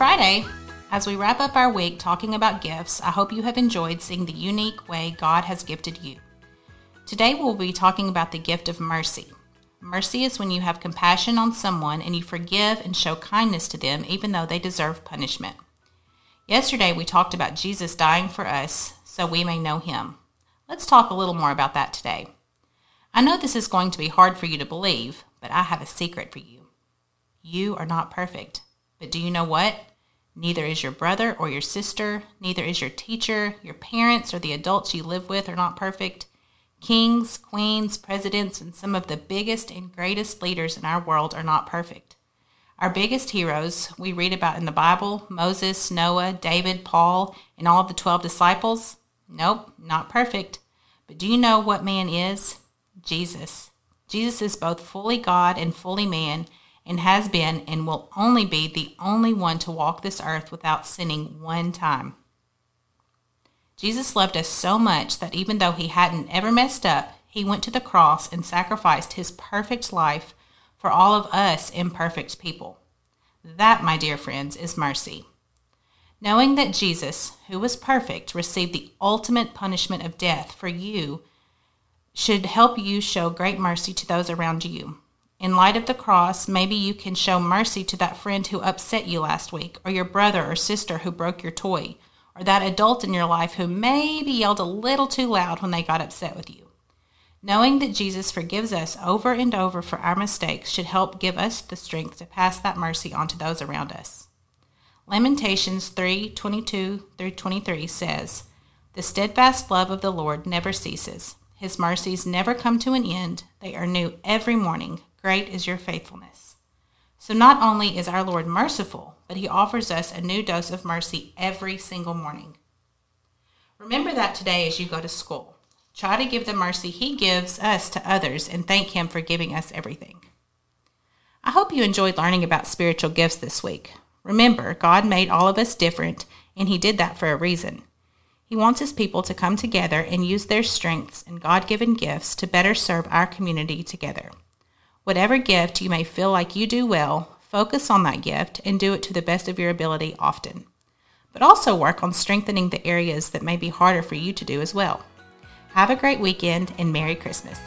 Friday! As we wrap up our week talking about gifts, I hope you have enjoyed seeing the unique way God has gifted you. Today we'll be talking about the gift of mercy. Mercy is when you have compassion on someone and you forgive and show kindness to them even though they deserve punishment. Yesterday we talked about Jesus dying for us so we may know him. Let's talk a little more about that today. I know this is going to be hard for you to believe, but I have a secret for you. You are not perfect. But do you know what? Neither is your brother or your sister, neither is your teacher, your parents, or the adults you live with are not perfect. Kings, queens, presidents, and some of the biggest and greatest leaders in our world are not perfect. Our biggest heroes we read about in the Bible Moses, Noah, David, Paul, and all of the 12 disciples nope, not perfect. But do you know what man is? Jesus. Jesus is both fully God and fully man, and has been and will only be the only one to walk this earth without sinning one time. Jesus loved us so much that even though he hadn't ever messed up, he went to the cross and sacrificed his perfect life for all of us imperfect people. That, my dear friends, is mercy. Knowing that Jesus, who was perfect, received the ultimate punishment of death for you should help you show great mercy to those around you. In light of the cross, maybe you can show mercy to that friend who upset you last week, or your brother or sister who broke your toy, or that adult in your life who maybe yelled a little too loud when they got upset with you. Knowing that Jesus forgives us over and over for our mistakes should help give us the strength to pass that mercy on to those around us. Lamentations 3:22 through 23 says, "The steadfast love of the Lord never ceases. His mercies never come to an end. They are new every morning. Great is your faithfulness. So, not only is our Lord merciful, but he offers us a new dose of mercy every single morning. Remember that today as you go to school. Try to give the mercy he gives us to others and thank him for giving us everything. I hope you enjoyed learning about spiritual gifts this week. Remember, God made all of us different, and he did that for a reason. He wants his people to come together and use their strengths and God given gifts to better serve our community together. Whatever gift you may feel like you do well, focus on that gift and do it to the best of your ability often. But also work on strengthening the areas that may be harder for you to do as well. Have a great weekend and Merry Christmas.